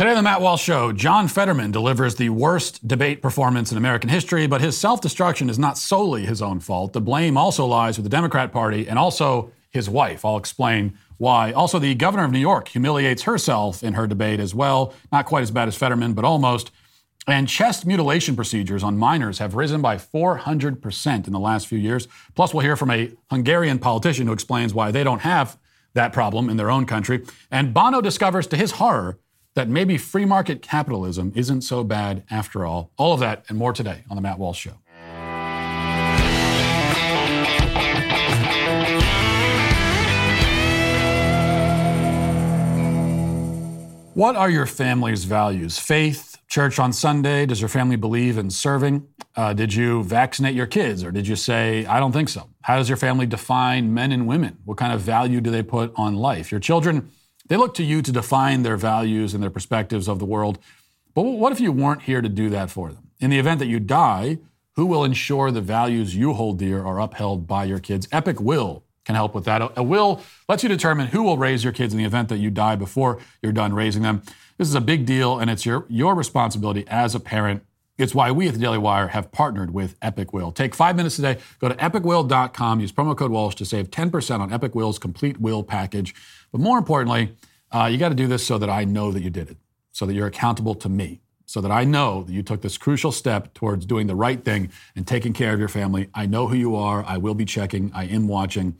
Today on the Matt Walsh Show, John Fetterman delivers the worst debate performance in American history, but his self destruction is not solely his own fault. The blame also lies with the Democrat Party and also his wife. I'll explain why. Also, the governor of New York humiliates herself in her debate as well. Not quite as bad as Fetterman, but almost. And chest mutilation procedures on minors have risen by 400% in the last few years. Plus, we'll hear from a Hungarian politician who explains why they don't have that problem in their own country. And Bono discovers, to his horror, that maybe free market capitalism isn't so bad after all. All of that and more today on The Matt Walsh Show. What are your family's values? Faith, church on Sunday? Does your family believe in serving? Uh, did you vaccinate your kids or did you say, I don't think so? How does your family define men and women? What kind of value do they put on life? Your children they look to you to define their values and their perspectives of the world. But what if you weren't here to do that for them? In the event that you die, who will ensure the values you hold dear are upheld by your kids? Epic Will can help with that. A will lets you determine who will raise your kids in the event that you die before you're done raising them. This is a big deal, and it's your, your responsibility as a parent. It's why we at the Daily Wire have partnered with Epic Will. Take five minutes today. Go to epicwill.com. Use promo code Walsh to save 10% on Epic Will's complete will package. But more importantly, uh, you got to do this so that I know that you did it, so that you're accountable to me, so that I know that you took this crucial step towards doing the right thing and taking care of your family. I know who you are. I will be checking. I am watching.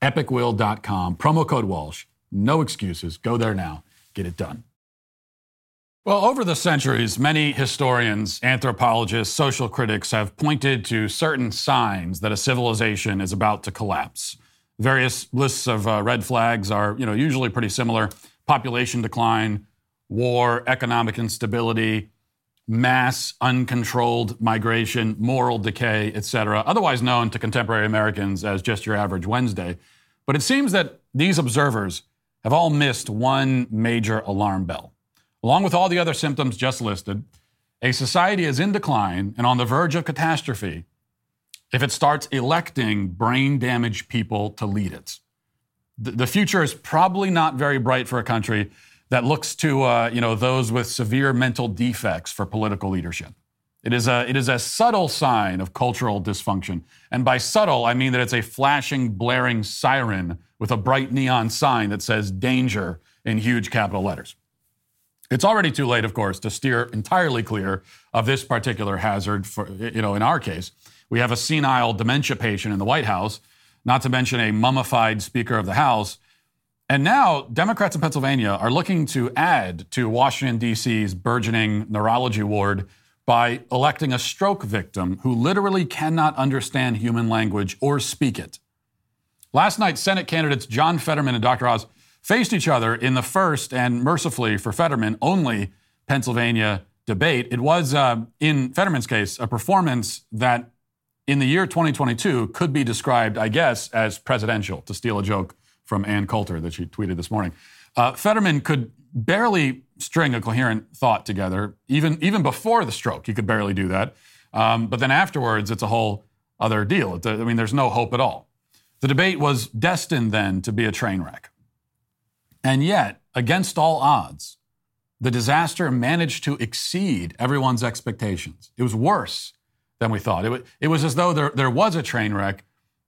EpicWill.com, promo code Walsh. No excuses. Go there now. Get it done. Well, over the centuries, many historians, anthropologists, social critics have pointed to certain signs that a civilization is about to collapse. Various lists of uh, red flags are, you know, usually pretty similar population decline, war, economic instability, mass uncontrolled migration, moral decay, etc., otherwise known to contemporary Americans as just your average Wednesday. But it seems that these observers have all missed one major alarm bell. Along with all the other symptoms just listed, a society is in decline and on the verge of catastrophe if it starts electing brain damaged people to lead it the future is probably not very bright for a country that looks to uh, you know those with severe mental defects for political leadership. It is a it is a subtle sign of cultural dysfunction, and by subtle I mean that it's a flashing, blaring siren with a bright neon sign that says "danger" in huge capital letters. It's already too late, of course, to steer entirely clear of this particular hazard. For you know, in our case, we have a senile dementia patient in the White House not to mention a mummified Speaker of the House. And now Democrats in Pennsylvania are looking to add to Washington, D.C.'s burgeoning neurology ward by electing a stroke victim who literally cannot understand human language or speak it. Last night, Senate candidates John Fetterman and Dr. Oz faced each other in the first and mercifully for Fetterman only Pennsylvania debate. It was, uh, in Fetterman's case, a performance that in the year 2022 could be described, I guess, as presidential, to steal a joke from Ann Coulter that she tweeted this morning. Uh, Fetterman could barely string a coherent thought together, even, even before the stroke. He could barely do that. Um, but then afterwards, it's a whole other deal. I mean, there's no hope at all. The debate was destined then to be a train wreck. And yet, against all odds, the disaster managed to exceed everyone's expectations. It was worse than we thought. It, w- it was as though there, there was a train wreck,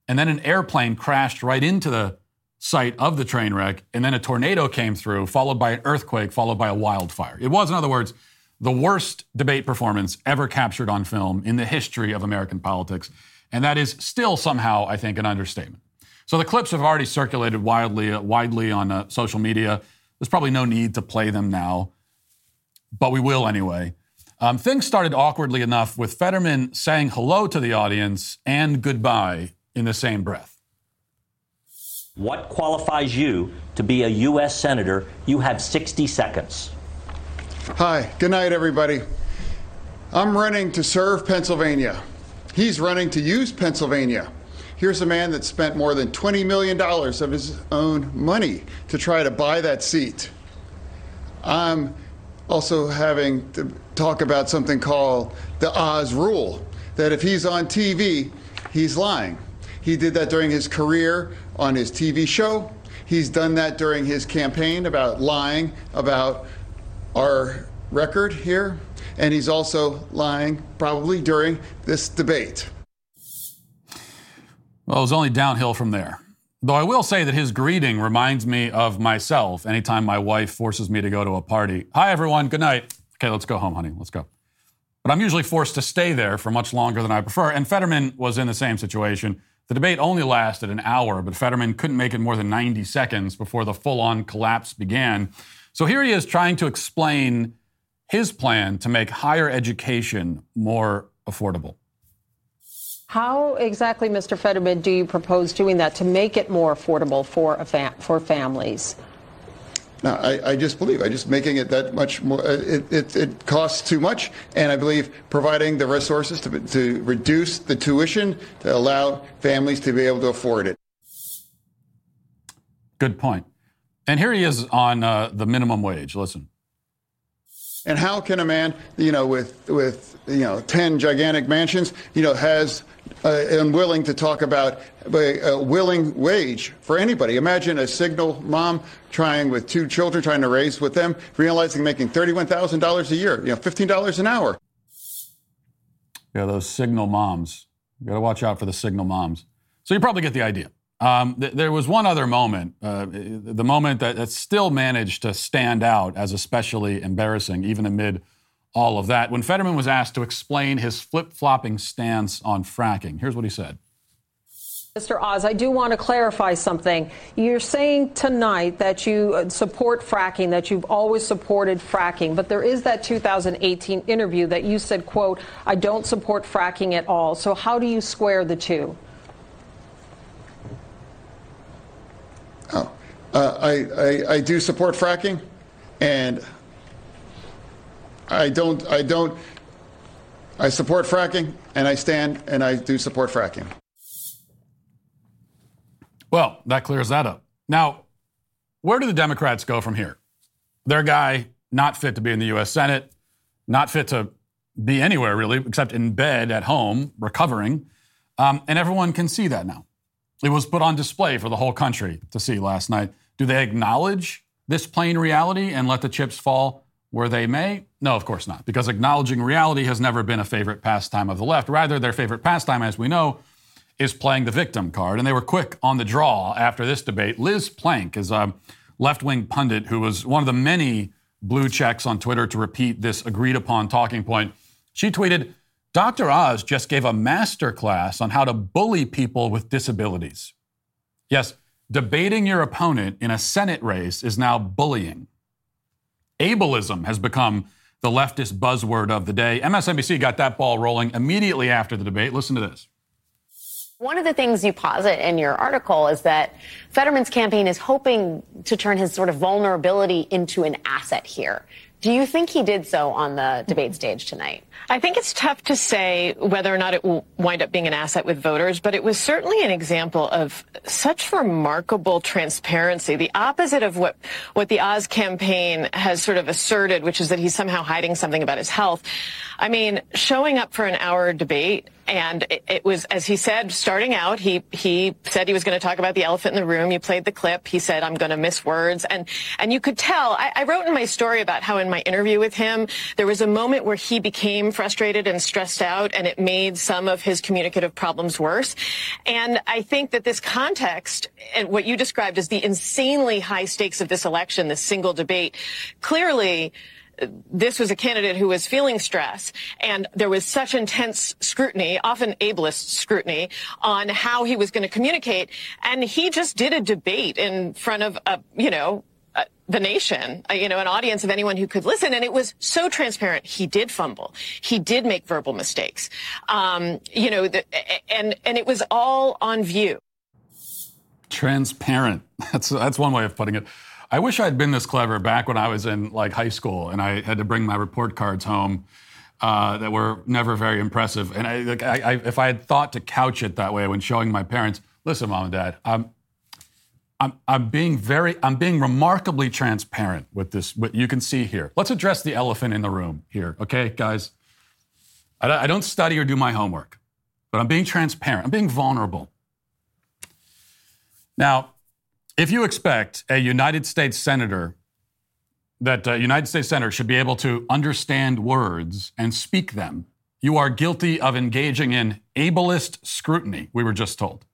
and then an airplane crashed right into the site of the train wreck, and then a tornado came through, followed by an earthquake, followed by a wildfire. It was, in other words, the worst debate performance ever captured on film in the history of American politics. And that is still somehow, I think, an understatement. So the clips have already circulated widely, uh, widely on uh, social media. There's probably no need to play them now, but we will anyway. Um, things started awkwardly enough with Fetterman saying hello to the audience and goodbye in the same breath. What qualifies you to be a U.S. Senator? You have 60 seconds. Hi, good night, everybody. I'm running to serve Pennsylvania. He's running to use Pennsylvania. Here's a man that spent more than $20 million of his own money to try to buy that seat. I'm also having to talk about something called the Oz rule that if he's on TV, he's lying. He did that during his career on his TV show. He's done that during his campaign about lying about our record here, and he's also lying probably during this debate. Well, it was only downhill from there. Though I will say that his greeting reminds me of myself anytime my wife forces me to go to a party. Hi, everyone. Good night. Okay, let's go home, honey. Let's go. But I'm usually forced to stay there for much longer than I prefer. And Fetterman was in the same situation. The debate only lasted an hour, but Fetterman couldn't make it more than 90 seconds before the full on collapse began. So here he is trying to explain his plan to make higher education more affordable. How exactly, Mr. Fetterman, do you propose doing that to make it more affordable for, fam- for families? No, I, I, just believe I just making it that much more. Uh, it, it, it, costs too much, and I believe providing the resources to, to reduce the tuition to allow families to be able to afford it. Good point. And here he is on uh, the minimum wage. Listen. And how can a man, you know, with with you know ten gigantic mansions, you know, has uh, unwilling to talk about a willing wage for anybody? Imagine a signal mom trying with two children, trying to raise with them, realizing making thirty-one thousand dollars a year, you know, fifteen dollars an hour. Yeah, those signal moms. You got to watch out for the signal moms. So you probably get the idea. Um, th- there was one other moment, uh, the moment that, that still managed to stand out as especially embarrassing, even amid all of that, when Fetterman was asked to explain his flip flopping stance on fracking. Here's what he said. Mr. Oz, I do want to clarify something. You're saying tonight that you uh, support fracking, that you've always supported fracking, but there is that 2018 interview that you said, quote, I don't support fracking at all. So how do you square the two? Oh, uh, I, I, I do support fracking, and I don't I don't I support fracking, and I stand and I do support fracking. Well, that clears that up. Now, where do the Democrats go from here? Their guy not fit to be in the U.S. Senate, not fit to be anywhere really, except in bed at home recovering, um, and everyone can see that now. It was put on display for the whole country to see last night. Do they acknowledge this plain reality and let the chips fall where they may? No, of course not, because acknowledging reality has never been a favorite pastime of the left. Rather, their favorite pastime, as we know, is playing the victim card. And they were quick on the draw after this debate. Liz Plank is a left wing pundit who was one of the many blue checks on Twitter to repeat this agreed upon talking point. She tweeted, Dr. Oz just gave a master class on how to bully people with disabilities. Yes, debating your opponent in a Senate race is now bullying. Ableism has become the leftist buzzword of the day. MSNBC got that ball rolling immediately after the debate. Listen to this. One of the things you posit in your article is that Fetterman's campaign is hoping to turn his sort of vulnerability into an asset here. Do you think he did so on the debate stage tonight? I think it's tough to say whether or not it will wind up being an asset with voters, but it was certainly an example of such remarkable transparency. The opposite of what, what the Oz campaign has sort of asserted, which is that he's somehow hiding something about his health. I mean, showing up for an hour debate and it, it, was, as he said, starting out, he, he said he was going to talk about the elephant in the room. You played the clip. He said, I'm going to miss words. And, and you could tell, I, I wrote in my story about how in my interview with him, there was a moment where he became frustrated and stressed out and it made some of his communicative problems worse. And I think that this context and what you described as the insanely high stakes of this election, this single debate, clearly this was a candidate who was feeling stress, and there was such intense scrutiny, often ableist scrutiny, on how he was going to communicate. And he just did a debate in front of, a, you know, the nation, uh, you know, an audience of anyone who could listen. And it was so transparent. He did fumble. He did make verbal mistakes. Um, you know, the, and, and it was all on view. Transparent. That's, that's one way of putting it. I wish I'd been this clever back when I was in like high school and I had to bring my report cards home uh, that were never very impressive. And I, like, I, I, if I had thought to couch it that way when showing my parents, listen, mom and dad, I'm, I'm, I'm being very, I'm being remarkably transparent with this. What you can see here. Let's address the elephant in the room here, okay, guys. I, I don't study or do my homework, but I'm being transparent. I'm being vulnerable. Now, if you expect a United States senator that uh, United States senators should be able to understand words and speak them, you are guilty of engaging in ableist scrutiny, we were just told.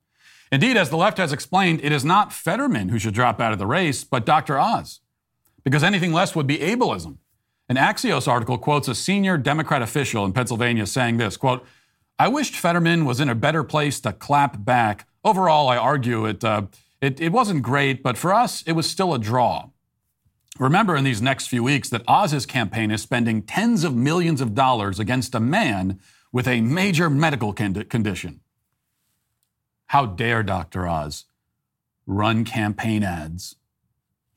Indeed, as the left has explained, it is not Fetterman who should drop out of the race, but Dr. Oz, because anything less would be ableism. An Axios article quotes a senior Democrat official in Pennsylvania saying this, quote, I wished Fetterman was in a better place to clap back. Overall, I argue it, uh, it, it wasn't great, but for us, it was still a draw. Remember in these next few weeks that Oz's campaign is spending tens of millions of dollars against a man with a major medical condition. How dare Dr. Oz run campaign ads?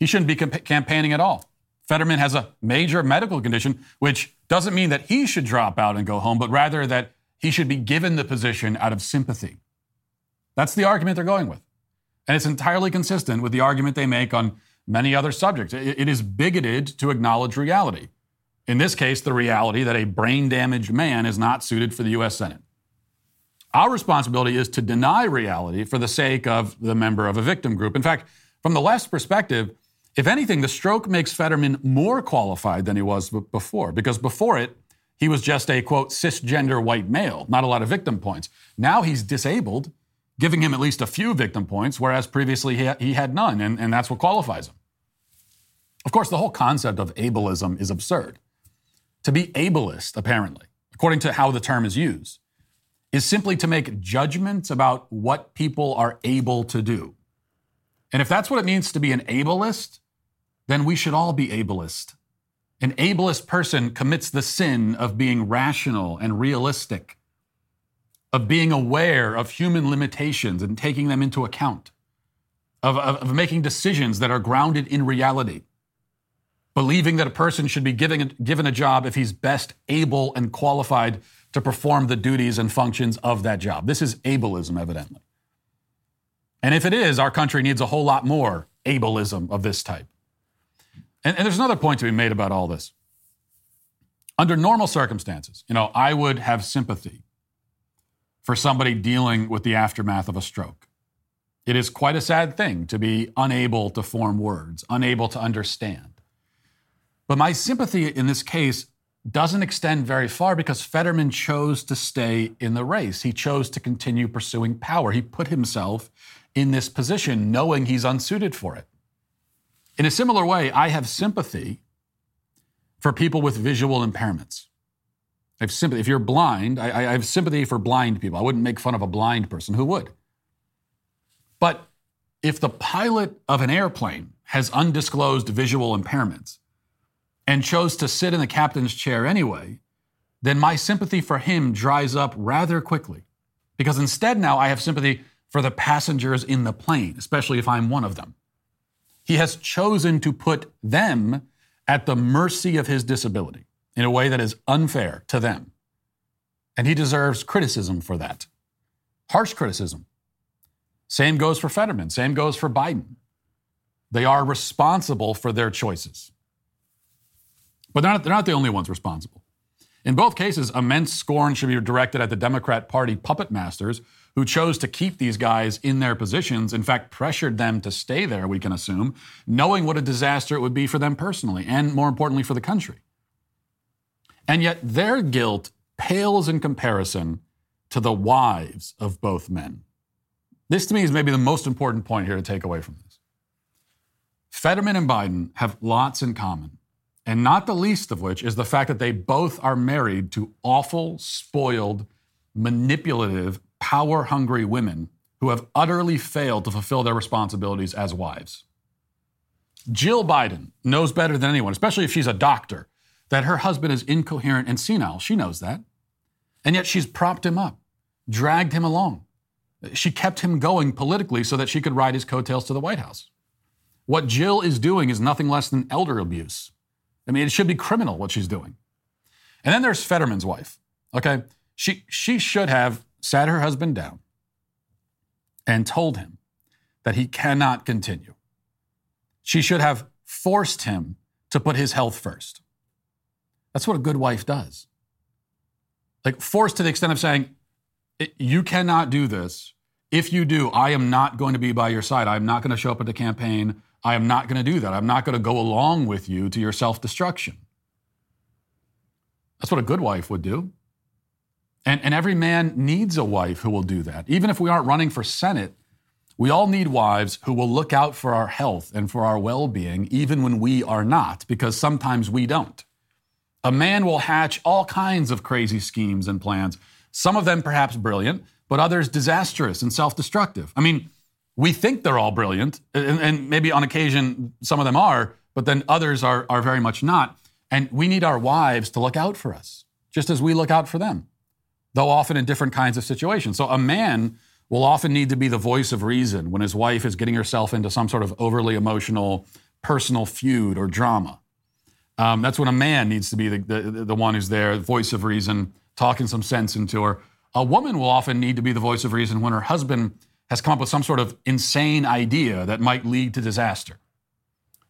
He shouldn't be camp- campaigning at all. Fetterman has a major medical condition, which doesn't mean that he should drop out and go home, but rather that he should be given the position out of sympathy. That's the argument they're going with. And it's entirely consistent with the argument they make on many other subjects. It is bigoted to acknowledge reality. In this case, the reality that a brain damaged man is not suited for the U.S. Senate. Our responsibility is to deny reality for the sake of the member of a victim group. In fact, from the left's perspective, if anything, the stroke makes Fetterman more qualified than he was before, because before it, he was just a quote cisgender white male, not a lot of victim points. Now he's disabled giving him at least a few victim points, whereas previously he, he had none, and, and that's what qualifies him. Of course, the whole concept of ableism is absurd. To be ableist, apparently, according to how the term is used, is simply to make judgments about what people are able to do. And if that's what it means to be an ableist, then we should all be ableist. An ableist person commits the sin of being rational and realistic of being aware of human limitations and taking them into account, of, of, of, making decisions that are grounded in reality, believing that a person should be given, given a job if he's best able and qualified to perform the duties and functions of that job. This is ableism, evidently. And if it is, our country needs a whole lot more ableism of this type. And, and there's another point to be made about all this. Under normal circumstances, you know, I would have sympathy for somebody dealing with the aftermath of a stroke. It is quite a sad thing to be unable to form words, unable to understand. But my sympathy in this case doesn't extend very far because Fetterman chose to stay in the race. He chose to continue pursuing power. He put himself in this position knowing he's unsuited for it. In a similar way, I have sympathy for people with visual impairments. I have sympathy. If you're blind, I, I have sympathy for blind people. I wouldn't make fun of a blind person. Who would? But if the pilot of an airplane has undisclosed visual impairments and chose to sit in the captain's chair anyway, then my sympathy for him dries up rather quickly. Because instead, now I have sympathy for the passengers in the plane, especially if I'm one of them. He has chosen to put them at the mercy of his disability in a way that is unfair to them. And he deserves criticism for that. Harsh criticism. Same goes for Fetterman, same goes for Biden. They are responsible for their choices. But they're not, they're not the only ones responsible. In both cases, immense scorn should be directed at the Democrat Party puppet masters who chose to keep these guys in their positions, in fact, pressured them to stay there, we can assume, knowing what a disaster it would be for them personally and, more importantly, for the country. And yet their guilt pales in comparison to the wives of both men. This to me is maybe the most important point here to take away from this. Fetterman and Biden have lots in common, and not the least of which is the fact that they both are married to awful, spoiled, manipulative, power hungry women who have utterly failed to fulfill their responsibilities as wives. Jill Biden knows better than anyone, especially if she's a doctor, that her husband is incoherent and senile. She knows that. And yet she's propped him up, dragged him along. She kept him going politically so that she could ride his coattails to the White House. What Jill is doing is nothing less than elder abuse. I mean, it should be criminal what she's doing. And then there's Fetterman's wife. Okay. She, she should have sat her husband down and told him that he cannot continue. She should have forced him to put his health first. That's what a good wife does. Like, forced to the extent of saying, you cannot do this. If you do, I am not going to be by your side. I'm not going to show up at the campaign. I am not going to do that. I'm not going to go along with you to your self destruction. That's what a good wife would do. And, and every man needs a wife who will do that. Even if we aren't running for Senate, we all need wives who will look out for our health and for our well being, even when we are not, because sometimes we don't. A man will hatch all kinds of crazy schemes and plans, some of them perhaps brilliant, but others disastrous and self destructive. I mean, we think they're all brilliant, and, and, maybe on occasion some of them are, but then others are, are very much not. And we need our wives to look out for us, just as we look out for them, though often in different kinds of situations. So a man will often need to be the voice of reason when his wife is getting herself into some sort of overly emotional personal feud or drama. Um, that's when a man needs to be the, the, the one who's there, the voice of reason, talking some sense into her. A woman will often need to be the voice of reason when her husband has come up with some sort of insane idea that might lead to disaster.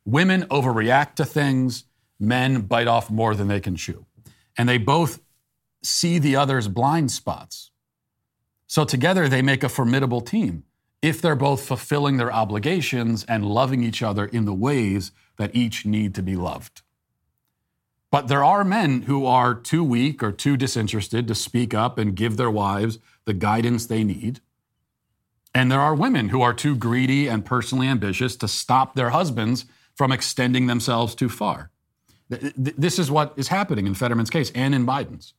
Women overreact to things, men bite off more than they can chew. And they both see the other's blind spots. So together they make a formidable team if they're both fulfilling their obligations and loving each other in the ways that each need to be loved. But there are men who are too weak or too disinterested to speak up and give their wives the guidance they need. And there are women who are too greedy and personally ambitious to stop their husbands from extending themselves too far. This is what is happening in Fetterman's case and in Biden's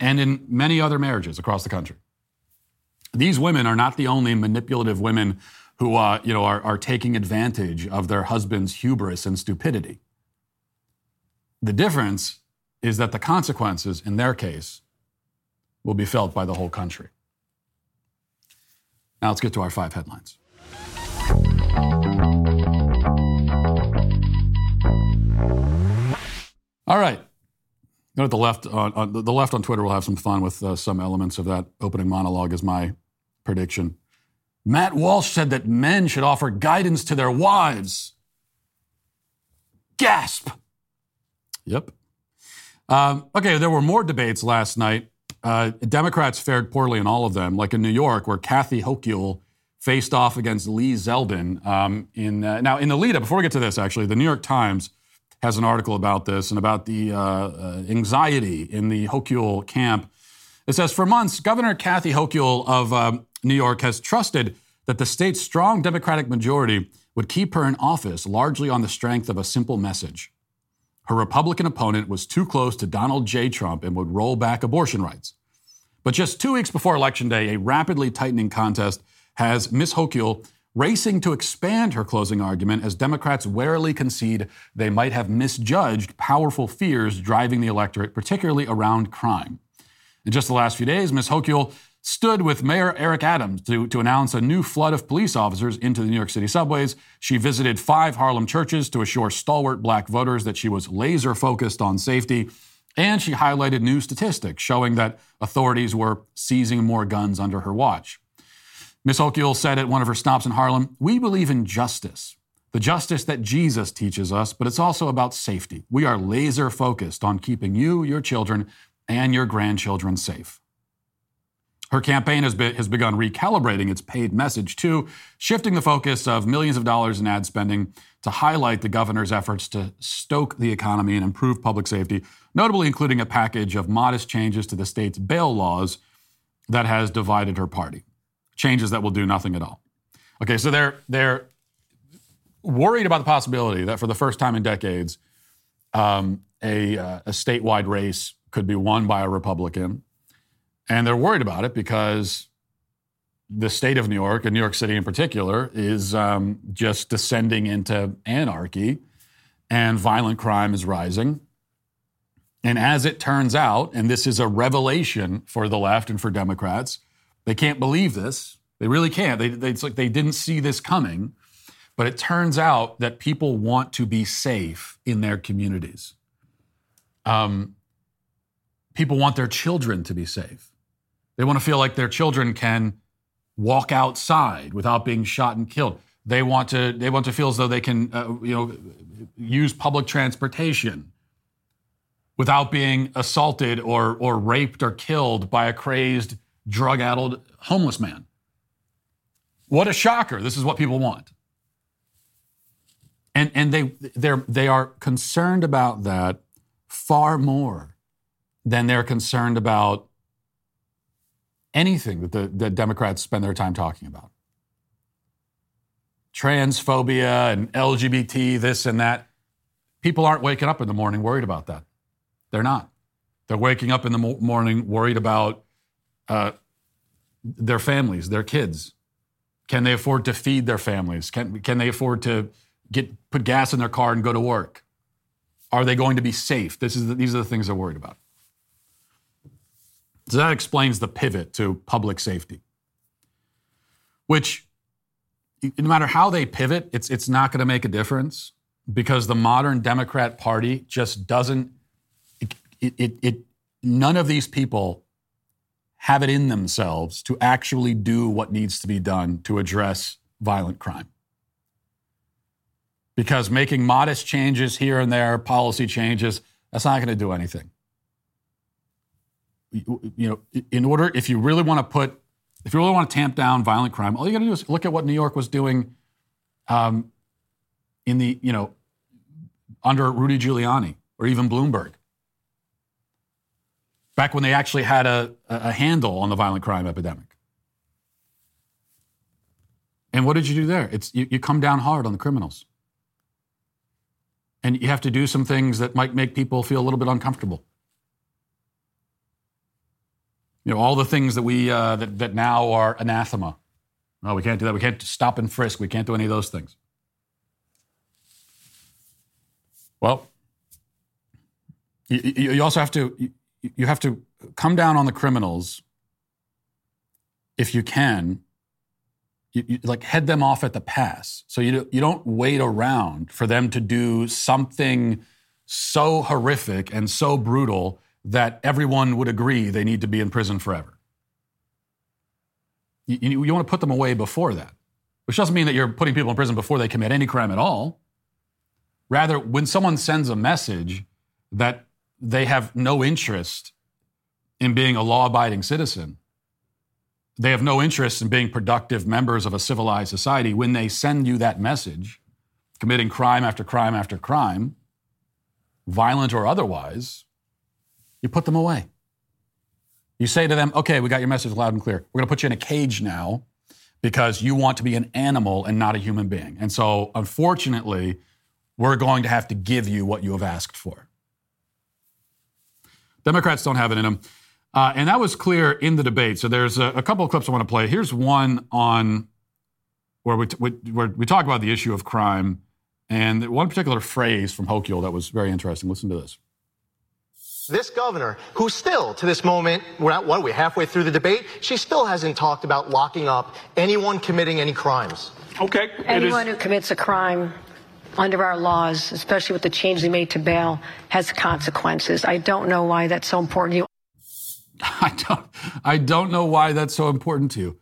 and in many other marriages across the country. These women are not the only manipulative women who uh, you know, are, are taking advantage of their husband's hubris and stupidity. The difference is that the consequences in their case will be felt by the whole country. Now let's get to our five headlines. All right. Go to the left. On, on, the left on Twitter will have some fun with uh, some elements of that opening monologue is my prediction. Matt Walsh said that men should offer guidance to their wives. Gasp. Yep. Um, okay, there were more debates last night. Uh, Democrats fared poorly in all of them, like in New York, where Kathy Hochul faced off against Lee Zeldin. Um, in uh, now, in the lead up, before we get to this, actually, the New York Times has an article about this and about the uh, uh anxiety in the Hochul camp. It says for months, Governor Kathy Hochul of um, New York has trusted that the state's strong Democratic majority would keep her in office largely on the strength of a simple message her Republican opponent was too close to Donald J. Trump and would roll back abortion rights. But just two weeks before Election Day, a rapidly tightening contest has Ms. Hochul racing to expand her closing argument as Democrats warily concede they might have misjudged powerful fears driving the electorate, particularly around crime. In just the last few days, Ms. Hochul stood with Mayor Eric Adams to, to announce a new flood of police officers into the New York City subways. She visited five Harlem churches to assure stalwart black voters that she was laser focused on safety. And she highlighted new statistics showing that authorities were seizing more guns under her watch. Ms. Hochul said at one of her stops in Harlem, We believe in justice, the justice that Jesus teaches us, but it's also about safety. We are laser focused on keeping you, your children, and your grandchildren safe. Her campaign has, has begun recalibrating its paid message too, shifting the focus of millions of dollars in ad spending to highlight the governor's efforts to stoke the economy and improve public safety, notably including a package of modest changes to the state's bail laws that has divided her party. Changes that will do nothing at all. Okay, so they're they're worried about the possibility that for the first time in decades, um, a, uh, a statewide race could be won by a Republican and they're worried about it because the state of New York, and New York City in particular, is um, just descending into anarchy and violent crime is rising. And as it turns out, and this is a revelation for the left and for Democrats, they can't believe this. They really can't. They, they, it's like they didn't see this coming. But it turns out that people want to be safe in their communities. Um, people want their children to be safe. They want to feel like their children can walk outside without being shot and killed. They want to they want to feel as though they can uh, you know use public transportation without being assaulted or or raped or killed by a crazed drug-addled homeless man. What a shocker. This is what people want. And, and they, they're, they are concerned about that far more than they're concerned about anything that the, the Democrats spend their time talking about. Transphobia and LGBT, this and that. People aren't waking up in the morning worried about that. They're not. They're waking up in the morning worried about uh, their families, their kids. Can they afford to feed their families? Can, can they afford to get, put gas in their car and go to work? Are they going to be safe? This is the, these are the things they're worried about. So that explains the pivot to public safety, which, no matter how they pivot, it's, it's not going to make a difference because the modern Democrat Party just doesn't, it, it, it, none of these people have it in themselves to actually do what needs to be done to address violent crime. Because making modest changes here and there, policy changes, that's not going to do anything. You know, in order, if you really want to put, if you really want to tamp down violent crime, all you got to do is look at what New York was doing um, in the, you know, under Rudy Giuliani or even Bloomberg back when they actually had a, a handle on the violent crime epidemic. And what did you do there? It's, you, you come down hard on the criminals. And you have to do some things that might make people feel a little bit uncomfortable. You know, all the things that we uh, that, that now are anathema. No, we can't do that. We can't stop and frisk. We can't do any of those things. Well, you, you also have to you have to come down on the criminals if you can. You, you, like head them off at the pass. So you you don't wait around for them to do something so horrific and so brutal that everyone would agree they need to be in prison forever. You, you, you want to put them away before that, which doesn't mean that you're putting people in prison before they commit any crime at all. Rather, when someone sends a message that they have no interest in being a law abiding citizen. They have no interest in being productive members of a civilized society. When they send you that message, committing crime after crime after crime, violent or otherwise, you put them away. You say to them, okay, we got your message loud and clear. We're going to put you in a cage now because you want to be an animal and not a human being. And so, unfortunately, we're going to have to give you what you have asked for. Democrats don't have it in them. Uh, and that was clear in the debate. So there's a, a couple of clips I want to play. Here's one on where we, t- where we talk about the issue of crime and one particular phrase from Hochul that was very interesting. Listen to this. This governor, who still, to this moment, we're not, what are we, halfway through the debate? She still hasn't talked about locking up anyone committing any crimes. Okay. Anyone who commits a crime under our laws, especially with the change they made to bail, has consequences. I don't know why that's so important to you. I don't, I don't know why that's so important to you.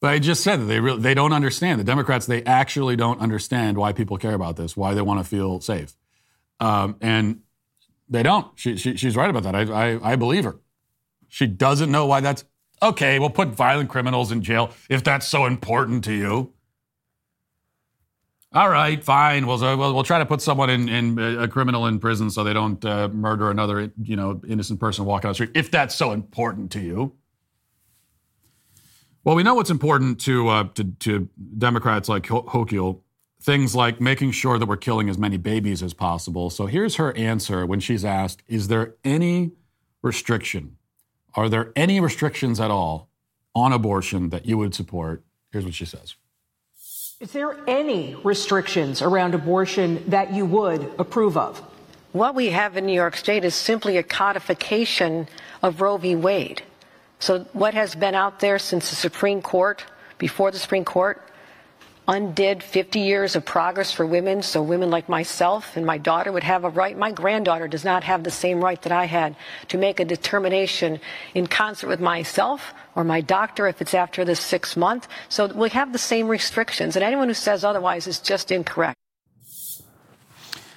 But I just said that they really, they don't understand. The Democrats, they actually don't understand why people care about this, why they want to feel safe. Um, and they don't. She, she, she's right about that. I, I, I believe her. She doesn't know why that's okay. We'll put violent criminals in jail if that's so important to you. All right, fine. We'll, we'll, we'll try to put someone in, in a criminal in prison so they don't uh, murder another, you know, innocent person walking on the street. If that's so important to you. Well, we know what's important to uh, to, to, Democrats like Hochul. Things like making sure that we're killing as many babies as possible. So here's her answer when she's asked: Is there any restriction? Are there any restrictions at all on abortion that you would support? Here's what she says. Is there any restrictions around abortion that you would approve of? What we have in New York State is simply a codification of Roe v. Wade. So, what has been out there since the Supreme Court, before the Supreme Court, undid 50 years of progress for women so women like myself and my daughter would have a right. My granddaughter does not have the same right that I had to make a determination in concert with myself or my doctor if it's after the six month. So we have the same restrictions, and anyone who says otherwise is just incorrect.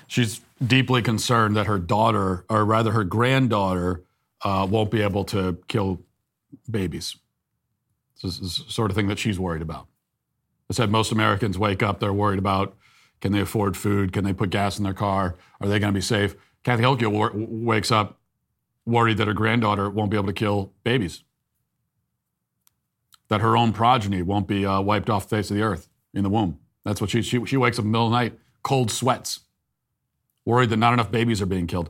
She's deeply concerned that her daughter, or rather her granddaughter, uh, won't be able to kill babies. This is the sort of thing that she's worried about. I said most Americans wake up, they're worried about, Can they afford food? Can they put gas in their car? Are they going to be safe? Kathy w- wakes up worried that her granddaughter won't be able to kill babies, that her own progeny won't be uh, wiped off the face of the earth in the womb. That's what she, she, she wakes up in the middle of the night, cold sweats, worried that not enough babies are being killed.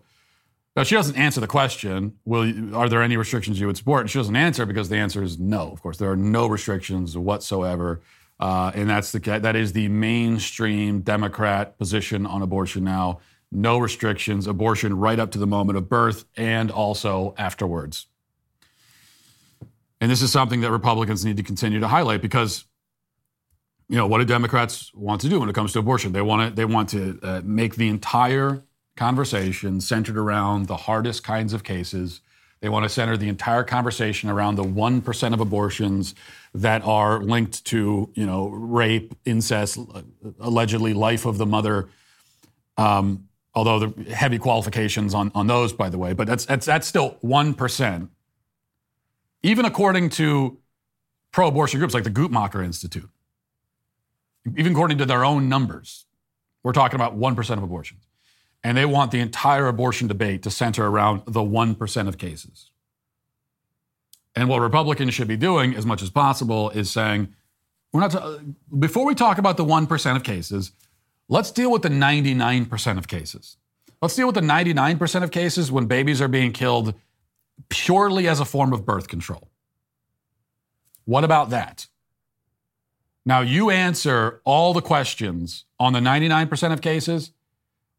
Now, she doesn't answer the question, will, are there any restrictions you would support? And she doesn't answer because the answer is no. Of course, there are no restrictions whatsoever. Uh, and that's the, that is the mainstream Democrat position on abortion now. No restrictions, abortion right up to the moment of birth and also afterwards. And this is something that Republicans need to continue to highlight because you know what do Democrats want to do when it comes to abortion? They want to they want to uh, make the entire conversation centered around the hardest kinds of cases. They want to center the entire conversation around the one percent of abortions that are linked to you know rape, incest, allegedly life of the mother. Um, although the heavy qualifications on on those, by the way, but that's that's that's still one percent. Even according to pro-abortion groups like the Guttmacher Institute even according to their own numbers, we're talking about 1% of abortions. And they want the entire abortion debate to center around the 1% of cases. And what Republicans should be doing as much as possible is saying, we're not before we talk about the 1% of cases, let's deal with the 99% of cases. Let's deal with the 99% of cases when babies are being killed purely as a form of birth control. What about that? Now, you answer all the questions on the 99% of cases,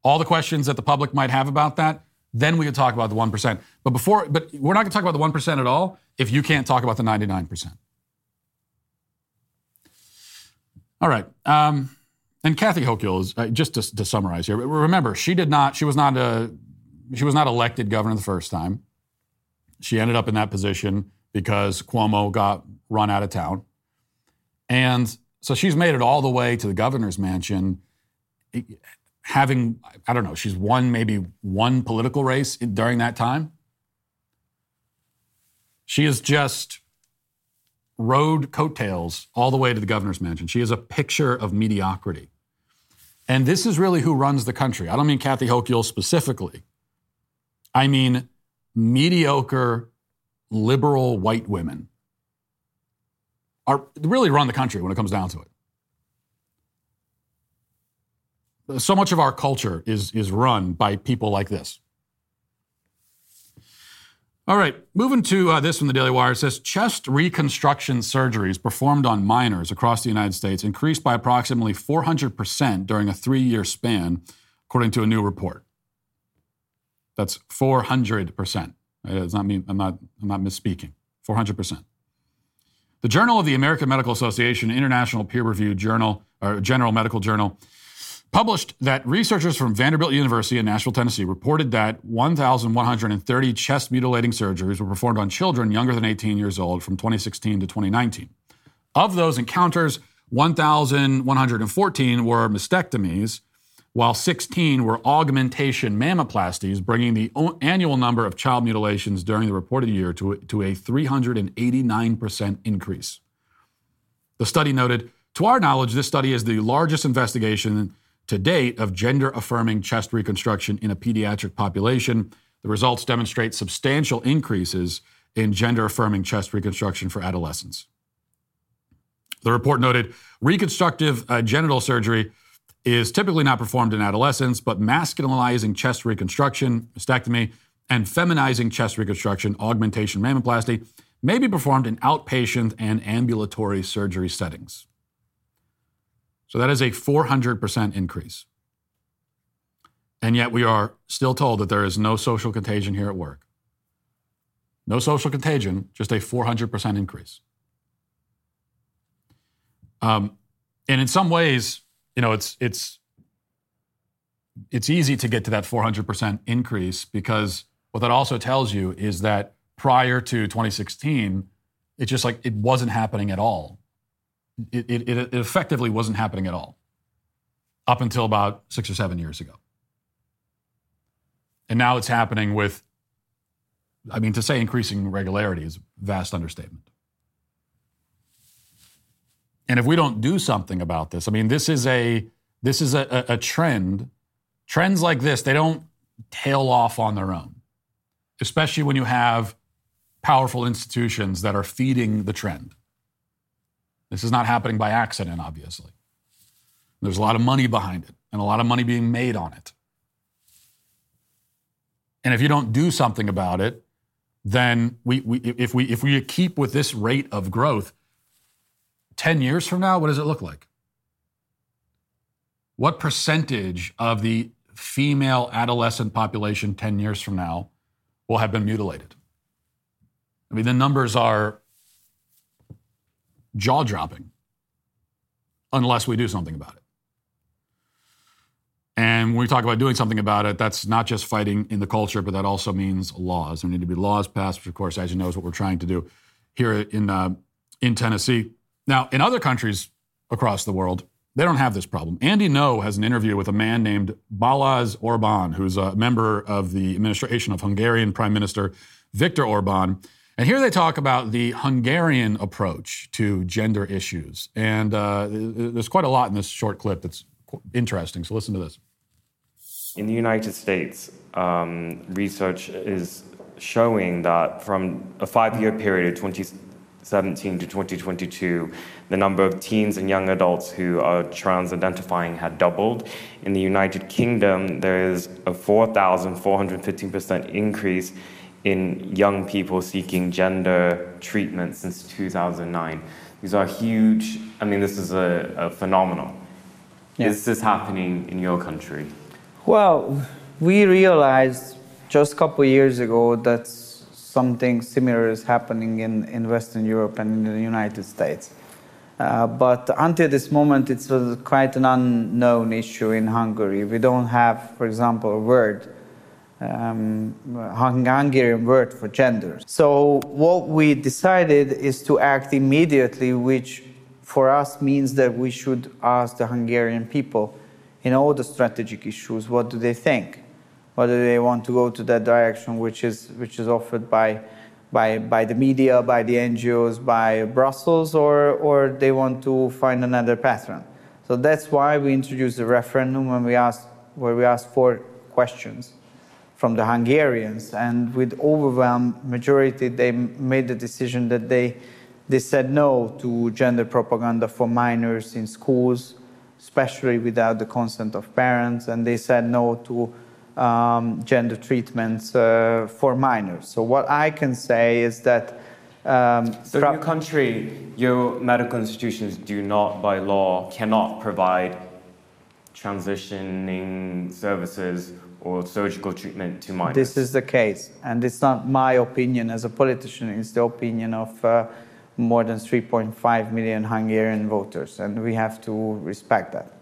all the questions that the public might have about that, then we could talk about the 1%. But before, but we're not going to talk about the 1% at all if you can't talk about the 99%. All right. Um, and Kathy Hochul is, uh, just to, to summarize here, remember, she did not, she was not a, she was not elected governor the first time. She ended up in that position because Cuomo got run out of town. And so she's made it all the way to the governor's mansion, having, I don't know, she's won maybe one political race during that time. She has just rode coattails all the way to the governor's mansion. She is a picture of mediocrity. And this is really who runs the country. I don't mean Kathy Hochul specifically. I mean mediocre liberal white women are really run the country when it comes down to it. So much of our culture is, is run by people like this. All right, moving to uh, this from the Daily Wire. It says chest reconstruction surgeries performed on minors across the United States increased by approximately 400% during a three year span, according to a new report. That's 400%. It's not me, I'm not, I'm not misspeaking. 400%. The Journal of the American Medical Association, international peer-reviewed journal or general medical journal, published that researchers from Vanderbilt University in Nashville, Tennessee, reported that 1,130 chest mutilating surgeries were performed on children younger than 18 years old from 2016 to 2019. Of those encounters, 1,114 were mastectomies, while 16 were augmentation mammoplasties, bringing the annual number of child mutilations during the reported year to, to a 389% increase. The study noted, to our knowledge, this study is the largest investigation to date of gender affirming chest reconstruction in a pediatric population. The results demonstrate substantial increases in gender affirming chest reconstruction for adolescents. The report noted reconstructive uh, genital surgery is typically not performed in adolescence, but masculinizing chest reconstruction, mastectomy, and feminizing chest reconstruction, augmentation mammoplasty, may be performed in outpatient and ambulatory surgery settings. So that is a 400% increase. And yet we are still told that there is no social contagion here at work. No social contagion, just a 400% increase. Um, and in some ways, you know, it's it's it's easy to get to that 400% increase because what that also tells you is that prior to 2016, it's just like it wasn't happening at all. It, it, it effectively wasn't happening at all up until about six or seven years ago. And now it's happening with, I mean, to say increasing regularity is vast understatement. And if we don't do something about this, I mean, this is a This is a, a, a trend. Trends like this, they don't tail off on their own, especially when you have powerful institutions that are feeding the trend. This is not happening by accident, obviously. There's a lot of money behind it and a lot of money being made on it. And if you don't do something about it, then we, we, if, we, if we keep with this rate of growth, 10 years from now, what does it look like? What percentage of the female adolescent population 10 years from now will have been mutilated? I mean, the numbers are jaw dropping unless we do something about it. And when we talk about doing something about it, that's not just fighting in the culture, but that also means laws. There need to be laws passed, which, of course, as you know, is what we're trying to do here in, uh, in Tennessee. Now, in other countries across the world, they don't have this problem. Andy Ngo has an interview with a man named Balázs Orbán, who's a member of the administration of Hungarian Prime Minister Viktor Orban. And here they talk about the Hungarian approach to gender issues. And uh, there's quite a lot in this short clip that's interesting. So listen to this. In the United States, um, research is showing that from a five year period, of 2017 to 2022, the number of teens and young adults who are trans identifying had doubled. In the United Kingdom, there is a 4,415% increase in young people seeking gender treatment since 2009. These are huge, I mean, this is a, a phenomenon. Yeah. Is this happening in your country? Well, we realized just a couple years ago that something similar is happening in, in Western Europe and in the United States. Uh, but until this moment, it's quite an unknown issue in Hungary. We don't have, for example, a word um, Hungarian word for gender. So what we decided is to act immediately, which for us means that we should ask the Hungarian people in all the strategic issues, what do they think? Whether they want to go to that direction, which is which is offered by by by the media, by the NGOs, by Brussels, or or they want to find another pattern. So that's why we introduced the referendum when we asked where we asked four questions from the Hungarians, and with overwhelming majority, they made the decision that they they said no to gender propaganda for minors in schools, especially without the consent of parents, and they said no to um, gender treatments uh, for minors. So what I can say is that. Um, so in your country, your medical institutions do not, by law, cannot provide transitioning services or surgical treatment to minors. This is the case, and it's not my opinion as a politician, it's the opinion of uh, more than 3.5 million Hungarian voters, and we have to respect that.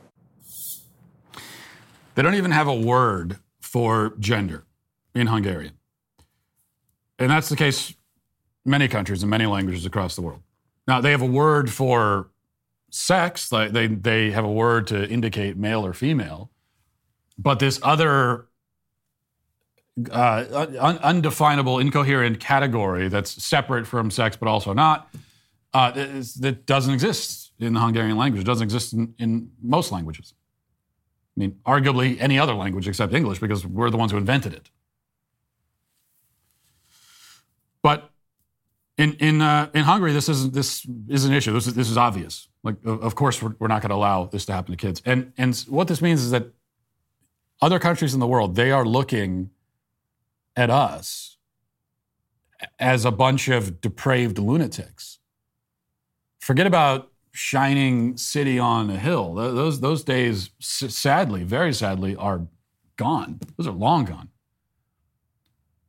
They don't even have a word for gender in Hungarian. And that's the case in many countries and many languages across the world. Now, they have a word for sex, they, they have a word to indicate male or female, but this other uh, un- undefinable, incoherent category that's separate from sex but also not, uh, that doesn't exist in the Hungarian language. It doesn't exist in, in, most languages. I mean, arguably any other language except English because we're the ones who invented it. But in in uh, in Hungary, this is this is an issue. This is this is obvious. Like, of course, we're, we're not going to allow this to happen to kids. And and what this means is that other countries in the world they are looking at us as a bunch of depraved lunatics. Forget about shining city on a hill. Those, those days, sadly, very sadly, are gone. Those are long gone.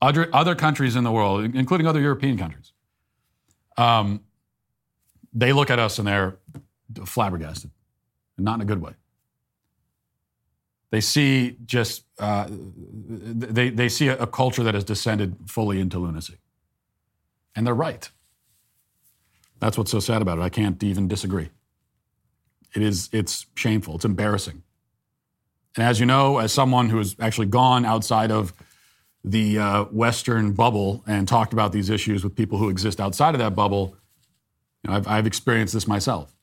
Other, other countries in the world, including other European countries, um, they look at us and they're flabbergasted, and not in a good way. They see just uh, they they see a, a culture that has descended fully into lunacy, and they're right. That's what's so sad about it. I can't even disagree. It is it's shameful. It's embarrassing. And as you know, as someone who has actually gone outside of the uh, Western bubble and talked about these issues with people who exist outside of that bubble, you know, I've, I've experienced this myself.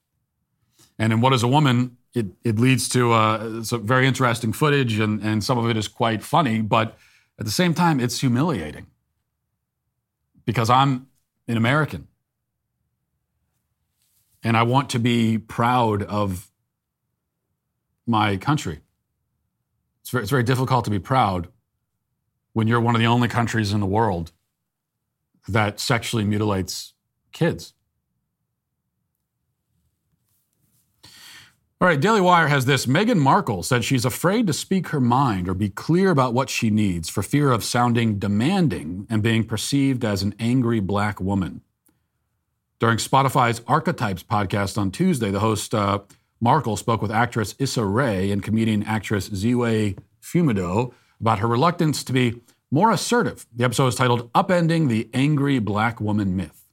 And in what is a woman it, it leads to uh, some very interesting footage, and, and some of it is quite funny, but at the same time, it's humiliating because I'm an American. And I want to be proud of my country. It's very, it's very difficult to be proud when you're one of the only countries in the world that sexually mutilates kids. All right, Daily Wire has this. Meghan Markle said she's afraid to speak her mind or be clear about what she needs for fear of sounding demanding and being perceived as an angry black woman. During Spotify's Archetypes podcast on Tuesday, the host uh, Markle spoke with actress Issa Rae and comedian actress Ziwe Fumudoh about her reluctance to be more assertive. The episode is titled Upending the Angry Black Woman Myth.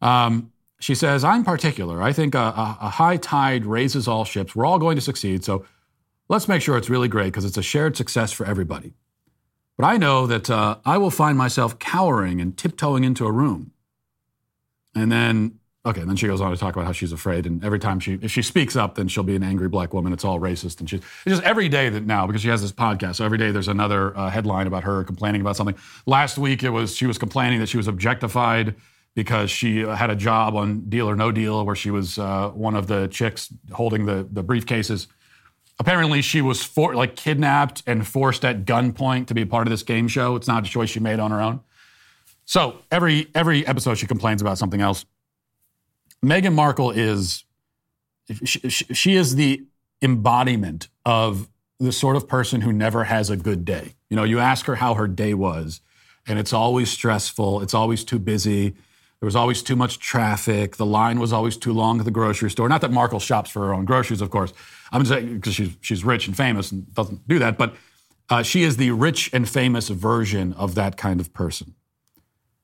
Um, she says, I'm particular. I think a, a, a, high tide raises all ships. We're all going to succeed. So let's make sure it's really great because it's a shared success for everybody. But I know that uh, I will find myself cowering and tiptoeing into a room. And then, okay, and then she goes on to talk about how she's afraid. And every time she, if she speaks up, then she'll be an angry black woman. It's all racist. And she's just every day that now, because she has this podcast, so every day there's another uh, headline about her complaining about something. Last week it was, she was complaining that she was objectified because she had a job on Deal or No Deal where she was uh, one of the chicks holding the, the briefcases. Apparently, she was for, like kidnapped and forced at gunpoint to be a part of this game show. It's not a choice she made on her own. So every every episode, she complains about something else. Meghan Markle is she, she is the embodiment of the sort of person who never has a good day. You know, you ask her how her day was, and it's always stressful. It's always too busy. There was always too much traffic. The line was always too long at the grocery store. Not that Markle shops for her own groceries, of course. I'm just saying because she's she's rich and famous and doesn't do that. But uh, she is the rich and famous version of that kind of person.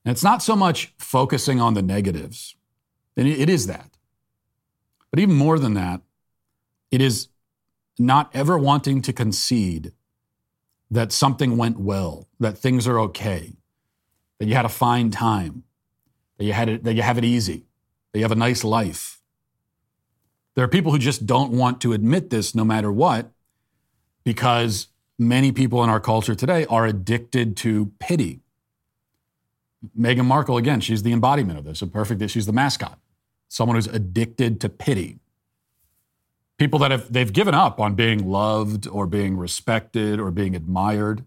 And it's not so much focusing on the negatives, and it is that. But even more than that, it is not ever wanting to concede that something went well, that things are okay, that you had a fine time, that you, had it, that you have it easy, that you have a nice life. There are people who just don't want to admit this no matter what because many people in our culture today are addicted to pity. Meghan Markle, again, she's the embodiment of this, a perfect, she's the mascot, someone who's addicted to pity. People that have, they've given up on being loved or being respected or being admired.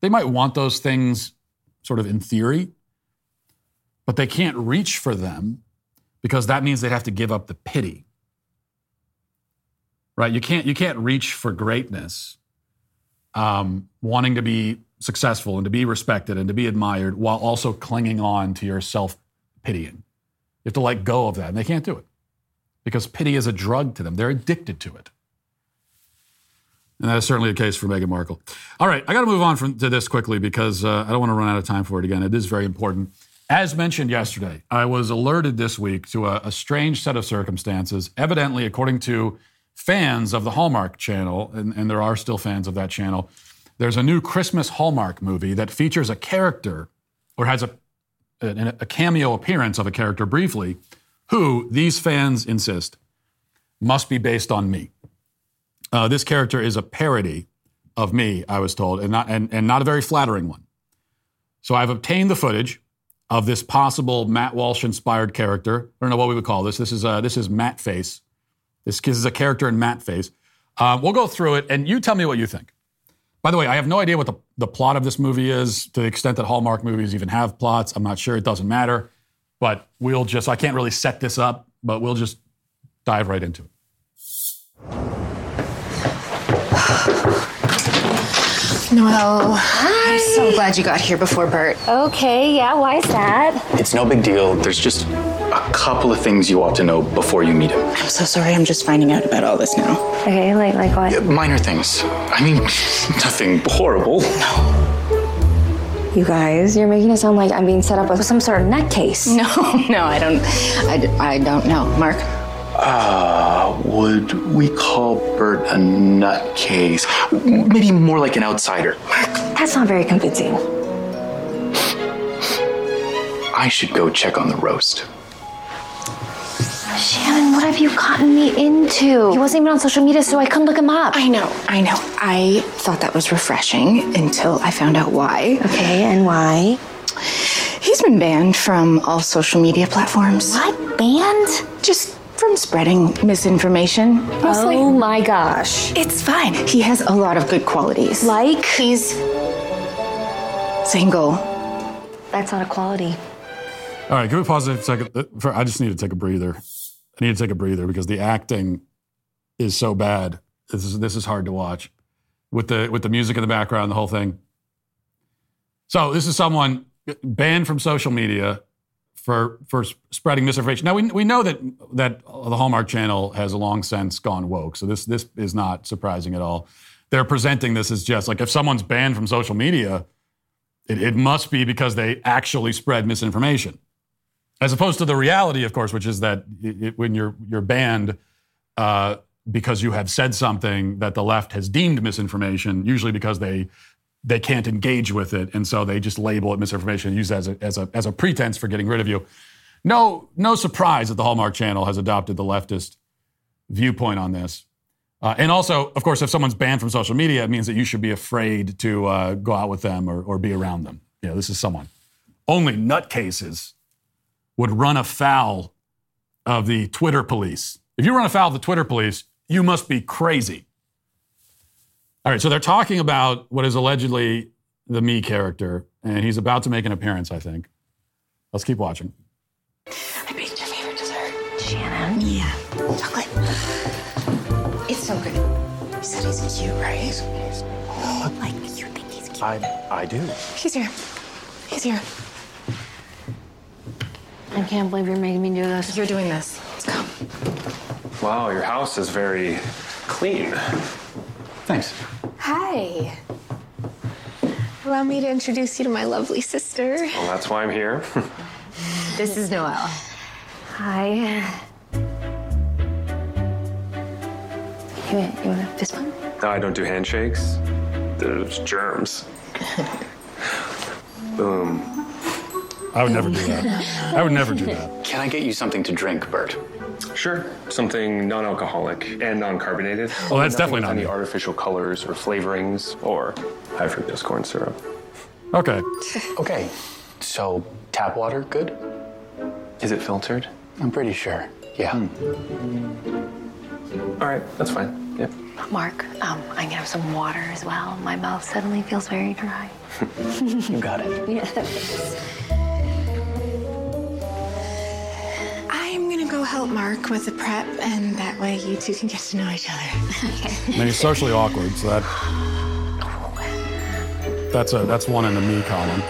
They might want those things sort of in theory, but they can't reach for them because that means they'd have to give up the pity. Right? You can't you can't reach for greatness, um, wanting to be successful and to be respected and to be admired while also clinging on to your self pitying. You have to let go of that, and they can't do it because pity is a drug to them. They're addicted to it. And that is certainly the case for Meghan Markle. All right, I got to move on from, to this quickly because uh, I don't want to run out of time for it again. It is very important. As mentioned yesterday, I was alerted this week to a, a, strange set of circumstances. Evidently, according to fans of the Hallmark channel, and, and there are still fans of that channel, there's a new Christmas Hallmark movie that features a character or has a, a, a cameo appearance of a character briefly, who these fans insist must be based on me. Uh, this character is a parody of me, I was told, and not, and, and not a very flattering one. So I've obtained the footage of this possible Matt Walsh inspired character. I don't know what we would call this. This is uh, this is Matt Face. This is a character in Matt Face. Uh, we'll go through it, and you tell me what you think. By the way, I have no idea what the, the plot of this movie is to the extent that Hallmark movies even have plots. I'm not sure. It doesn't matter. But we'll just, I can't really set this up, but we'll just dive right into it. Noelle, oh, I'm so glad you got here before Bert. Okay, yeah, why is that? It's no big deal. There's just a couple of things you ought to know before you meet him. I'm so sorry. I'm just finding out about all this now. Okay, like like what? Yeah, minor things. I mean, nothing horrible. No. You guys, you're making it sound like I'm being set up with some sort of nutcase. No, no, I don't. I, I don't know. Mark? Uh, would we call Bert a nutcase? Maybe more like an outsider. That's not very convincing. I should go check on the roast. Shannon, what have you gotten me into? He wasn't even on social media, so I couldn't look him up. I know, I know. I thought that was refreshing until I found out why. Okay, and why? He's been banned from all social media platforms. What? Banned? Just from spreading misinformation. Mostly. Oh my gosh. It's fine. He has a lot of good qualities. Like? He's single. That's not a quality. All right, can we pause for a second? Uh, For, I just need to take a breather. I need to take a breather because the acting is so bad. This is this is hard to watch with the with the music in the background, the whole thing. So this is someone banned from social media for for spreading misinformation. Now we we know that that the Hallmark Channel has long since gone woke, so this this is not surprising at all. They're presenting this as just like if someone's banned from social media, it, it must be because they actually spread misinformation as opposed to the reality, of course, which is that it, it- when you're you're banned uh, because you have said something that the left has deemed misinformation, usually because they they can't engage with it, and so they just label it misinformation and use it as a as a as a pretense for getting rid of you. No, no surprise that the Hallmark Channel has adopted the leftist viewpoint on this. Uh, and also, of course, if someone's banned from social media, it means that you should be afraid to uh, go out with them or, or be around them. Know, this is someone. Only nutcases would run afoul of the Twitter police. If you run afoul of the Twitter police, you must be crazy. All right, so they're talking about what is allegedly the me character, and he's about to make an appearance, I think. Let's keep watching. I baked your favorite dessert. Shannon? Yeah. Chocolate. It's so good. You said he's cute, right? Oh, like, you think he's cute? I, I do. He's here. He's here. I can't believe you're making me do this. You're doing this. Let's go. Wow, your house is very clean. Thanks. Hi. Allow me to introduce you to my lovely sister. Well, that's why I'm here. This is Noelle. Hi. You, you want a fist bump? no, I don't do handshakes. There's germs. Boom. Um, I would never do that. I would never do that. Can I get you something to drink, Bert? Sure, something non-alcoholic and non-carbonated. Oh, that's definitely not any me. artificial colors or flavorings or high fructose corn syrup. Okay. Okay, so tap water, good? Is it filtered? I'm pretty sure. Yeah. All right, that's fine. Yep. Mark, um, I can have some water as well. My mouth suddenly feels very dry. You got it. Yes. Go help Mark with the prep, and that way you two can get to know each other. I mean, he's socially awkward, so that that's a that's one in the me column.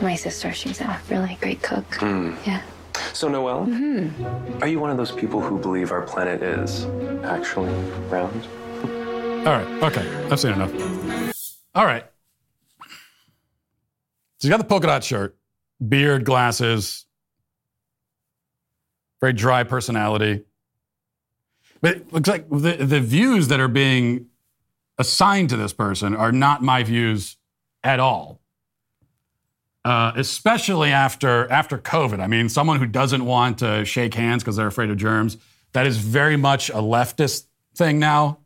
My sister, she's a really great cook. Hmm. Yeah. So, Noelle, are you one of those people who believe our planet is actually round? All right. Okay. I've seen enough. All right. So he's got the polka dot shirt, beard, glasses, very dry personality. But it looks like the, the views that are being assigned to this person are not my views at all. Uh, especially after after COVID. I mean, someone who doesn't want to shake hands because they're afraid of germs. That is very much a leftist thing now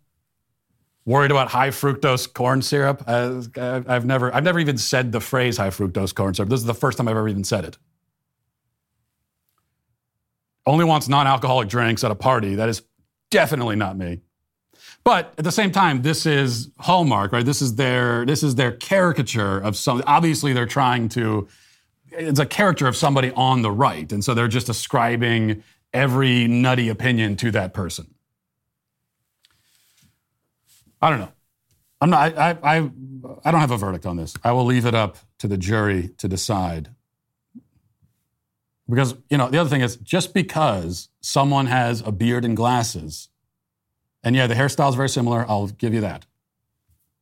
worried about high fructose corn syrup. Uh, I've never, I've never even said the phrase high fructose corn syrup. This is the first time I've ever even said it. Only wants non-alcoholic drinks at a party. That is definitely not me. But at the same time, this is Hallmark, right? This is their, this is their caricature of some. Obviously, they're trying to. It's a character of somebody on the right, and so they're just ascribing every nutty opinion to that person. I don't know. I'm not. I, I, I, I don't have a verdict on this. I will leave it up to the jury to decide. Because you know, the other thing is, just because someone has a beard and glasses, and yeah, the hairstyle is very similar. I'll give you that.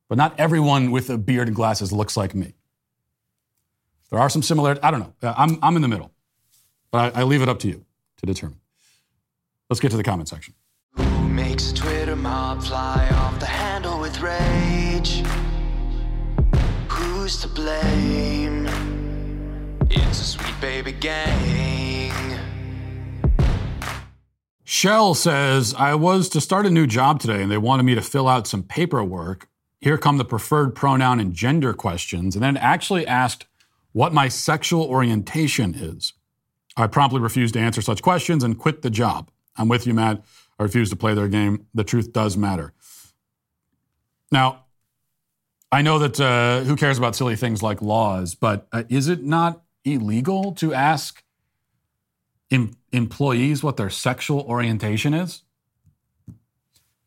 But not everyone with a beard and glasses looks like me. There are some similarities. I don't know. I'm, I'm in the middle. But I, I leave it up to you to determine. Let's get to the comment section. Who makes a Twitter mob fly off the handle with rage? Who's to blame? Sweet baby gang. Shell says, I was to start a new job today and they wanted me to fill out some paperwork. Here come the preferred pronoun and gender questions, and then actually asked what my sexual orientation is. I promptly refused to answer such questions and quit the job. I'm with you, Matt. I refuse to play their game. The truth does matter. Now, I know that uh, who cares about silly things like laws, but uh, is it not illegal to ask em- employees what their sexual orientation is?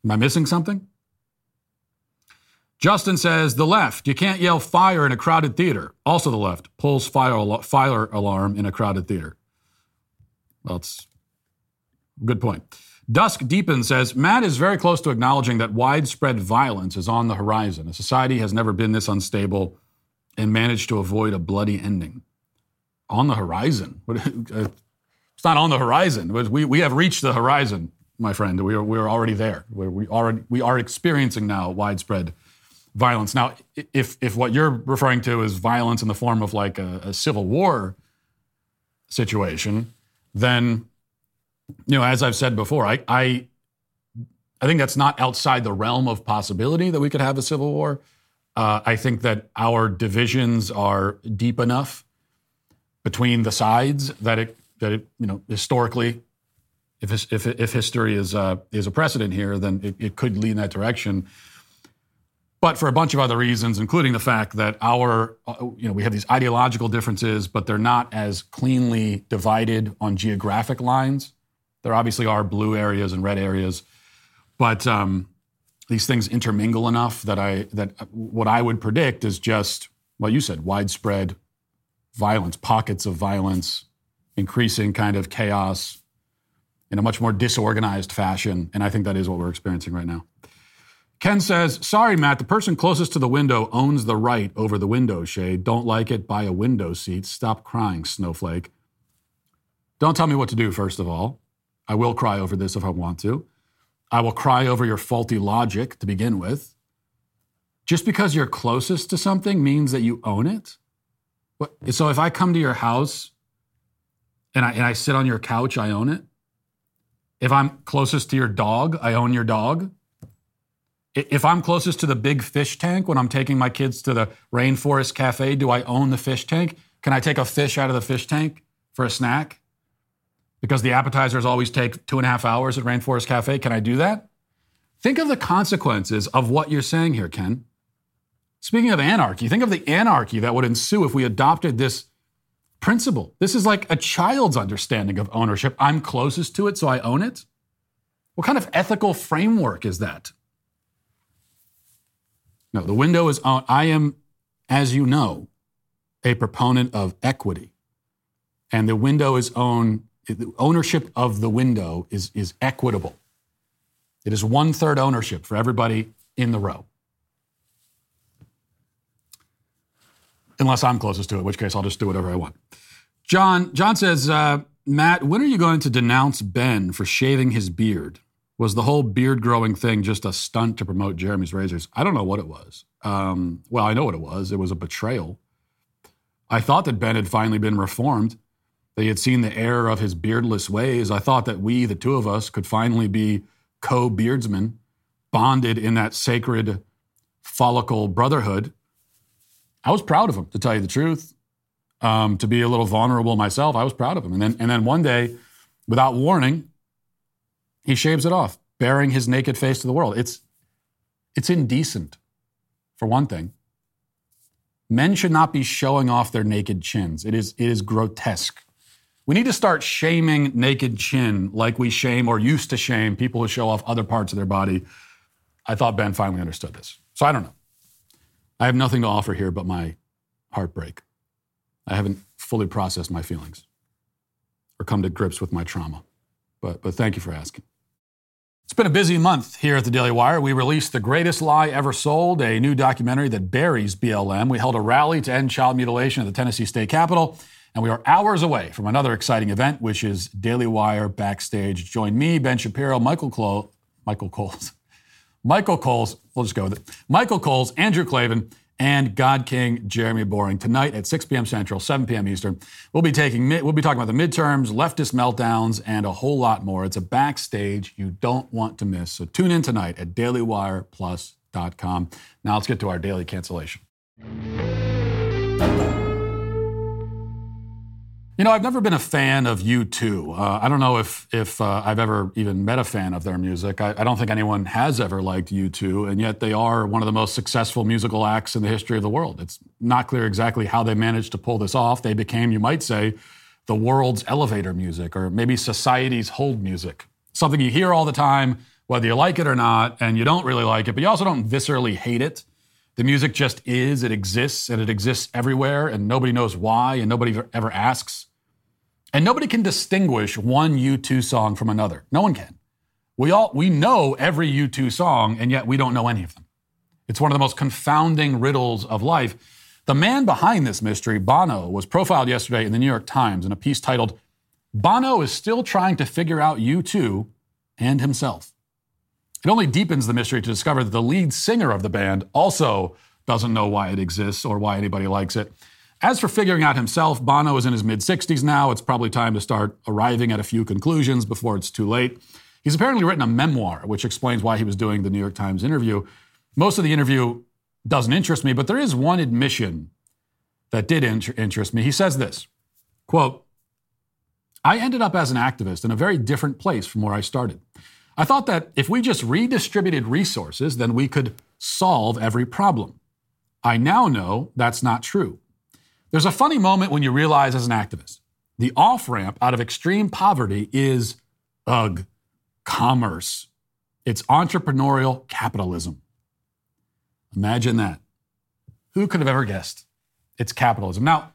Am I missing something? Justin says the left, you can't yell fire in a crowded theater. Also, the left pulls fire, al- fire alarm in a crowded theater. Well, it's a good point. Dusk Deepen says Matt is very close to acknowledging that widespread violence is on the horizon. A society has never been this unstable and managed to avoid a bloody ending. On the horizon? It's not on the horizon. We, we have reached the horizon, my friend. We are, we are already there. We're, we, already, we are experiencing now widespread violence. Now, if, if what you're referring to is violence in the form of like a, a civil war situation, then you know, as I've said before, I, I, I think that's not outside the realm of possibility that we could have a civil war. Uh, I think that our divisions are deep enough between the sides that it, that it, you know, historically, if if if history is uh, is a precedent here, then it, it could lead in that direction. But for a bunch of other reasons, including the fact that our, uh, you know, we have these ideological differences, but they're not as cleanly divided on geographic lines there obviously are blue areas and red areas, but um, these things intermingle enough that I that what I would predict is just well, you said widespread violence, pockets of violence, increasing kind of chaos in a much more disorganized fashion, and I think that is what we're experiencing right now. Ken says, Sorry, Matt, the person closest to the window owns the right over the window shade. Don't like it, buy a window seat. Stop crying, snowflake. Don't tell me what to do, first of all. I will cry over this if I want to. I will cry over your faulty logic to begin with. Just because you're closest to something means that you own it. So if I come to your house and I, and I sit on your couch, I own it. If I'm closest to your dog, I own your dog. If I'm closest to the big fish tank when I'm taking my kids to the Rainforest Cafe, do I own the fish tank? Can I take a fish out of the fish tank for a snack? because the appetizers always take two and a half hours at Rainforest Cafe. Can I do that? Think of the consequences of what you're saying here, Ken. Speaking of anarchy, think of the anarchy that would ensue if we adopted this principle. This is like a child's understanding of ownership. I'm closest to it, so I own it. What kind of ethical framework is that? No, the window is owned. I am, as you know, a proponent of equity. And the window is owned ownership of the window is, is equitable. It is one third ownership for everybody in the row. Unless I'm closest to it, in which case I'll just do whatever I want. John, John says, uh, Matt, when are you going to denounce Ben for shaving his beard? Was the whole beard growing thing just a stunt to promote Jeremy's razors? I don't know what it was. Um, well, I know what it was. It was a betrayal. I thought that Ben had finally been reformed. They had seen the error of his beardless ways. I thought that we, the two of us, could finally be co beardsmen, bonded in that sacred follicle brotherhood. I was proud of him, to tell you the truth. Um, to be a little vulnerable myself, I was proud of him. And then, and then one day, without warning, he shaves it off, baring his naked face to the world. It's, it's indecent, for one thing. Men should not be showing off their naked chins. It is, it is grotesque. We need to start shaming naked chin like we shame or used to shame people who show off other parts of their body. I thought Ben finally understood this. So I don't know. I have nothing to offer here but my heartbreak. I haven't fully processed my feelings or come to grips with my trauma. But, but thank you for asking. It's been a busy month here at the Daily Wire. We released The Greatest Lie Ever Sold, a new documentary that buries BLM. We held a rally to end child mutilation at the Tennessee State Capitol. And we are hours away from another exciting event, which is Daily Wire Backstage. Join me, Ben Shapiro, Michael Cole, Michael Coles, Michael Coles, we'll just go with it, Michael Coles, Andrew Klavan, and God King Jeremy Boring tonight at 6 p.m. Central, 7 p.m. Eastern. We'll be taking we'll be talking about the midterms, leftist meltdowns, and a whole lot more. It's a backstage you don't want to miss. So tune in tonight at dailywireplus.com. Now let's get to our daily cancellation. You know, I've never been a fan of U2. Uh, I don't know if if uh, I've ever even met a fan of their music. I, I, don't think anyone has ever liked U2, and yet they are one of the most successful musical acts in the history of the world. It's not clear exactly how they managed to pull this off. They became, you might say, the world's elevator music, or maybe society's hold music. Something you hear all the time, whether you like it or not, and you don't really like it, but you also don't viscerally hate it. The music just is, it exists, and it exists everywhere, and nobody knows why, and nobody ever asks. And nobody can distinguish one U2 song from another. No one can. We all we know every U2 song, and yet we don't know any of them. It's one of the most confounding riddles of life. The man behind this mystery, Bono, was profiled yesterday in the New York Times in a piece titled, Bono is still trying to figure out U2 and himself. It only deepens the mystery to discover that the lead singer of the band also doesn't know why it exists or why anybody likes it. As for figuring out himself, Bono is in his mid 60s now. It's probably time to start arriving at a few conclusions before it's too late. He's apparently written a memoir, which explains why he was doing the New York Times interview. Most of the interview doesn't interest me, but there is one admission that did inter- interest me. He says this quote, I ended up as an activist in a very different place from where I started. I thought that if we just redistributed resources, then we could solve every problem. I now know that's not true. There's a funny moment when you realize as an activist, the off ramp out of extreme poverty is, ugh, commerce. It's entrepreneurial capitalism. Imagine that. Who could have ever guessed? It's capitalism. Now,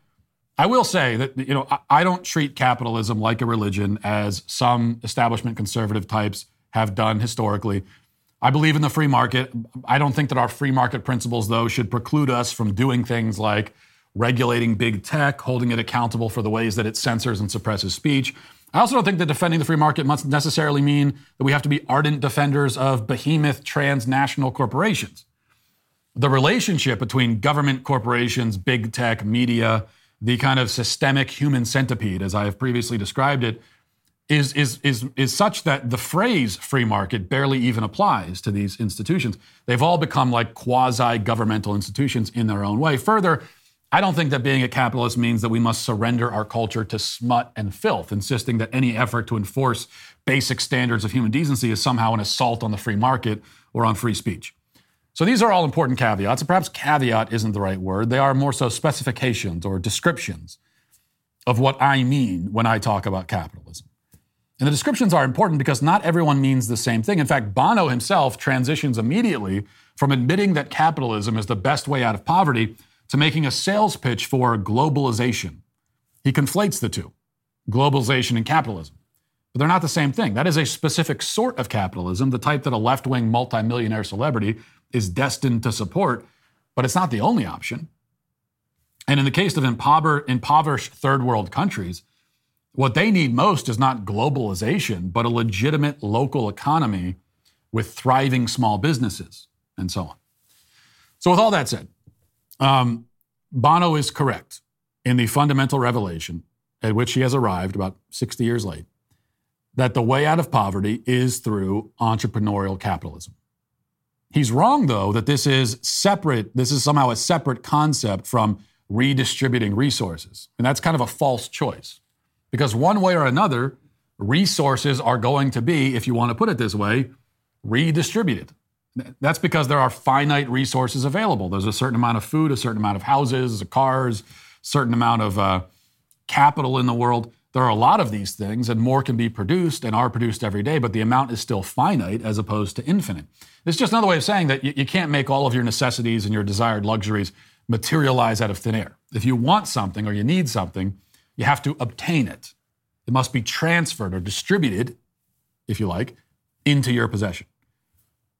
I will say that you know I don't treat capitalism like a religion as some establishment conservative types have done historically. I believe in the free market. I don't think that our free market principles, though, should preclude us from doing things like regulating big tech, holding it accountable for the ways that it censors and suppresses speech. I also don't think that defending the free market must necessarily mean that we have to be ardent defenders of behemoth transnational corporations. The relationship between government corporations, big tech, media, the kind of systemic human centipede, as I have previously described it, is, is, is, is such that the phrase free market barely even applies to these institutions. They've all become like quasi governmental institutions in their own way. Further, I don't think that being a capitalist means that we must surrender our culture to smut and filth, insisting that any effort to enforce basic standards of human decency is somehow an assault on the free market or on free speech. So these are all important caveats, and perhaps caveat isn't the right word. They are more so specifications or descriptions of what I mean when I talk about capitalism. And the descriptions are important because not everyone means the same thing. In fact, Bono himself transitions immediately from admitting that capitalism is the best way out of poverty to making a sales pitch for globalization. He conflates the two globalization and capitalism. But they're not the same thing. That is a specific sort of capitalism, the type that a left wing multimillionaire celebrity is destined to support, but it's not the only option. And in the case of impoverished third world countries, what they need most is not globalization, but a legitimate local economy with thriving small businesses and so on. So, with all that said, um, Bono is correct in the fundamental revelation at which he has arrived about 60 years late that the way out of poverty is through entrepreneurial capitalism. He's wrong, though, that this is separate, this is somehow a separate concept from redistributing resources. And that's kind of a false choice. Because one way or another, resources are going to be, if you want to put it this way, redistributed. That's because there are finite resources available. There's a certain amount of food, a certain amount of houses, cars, certain amount of uh, capital in the world. There are a lot of these things, and more can be produced and are produced every day, but the amount is still finite as opposed to infinite. It's just another way of saying that you, you can't make all of your necessities and your desired luxuries materialize out of thin air. If you want something or you need something, you have to obtain it. It must be transferred or distributed, if you like, into your possession.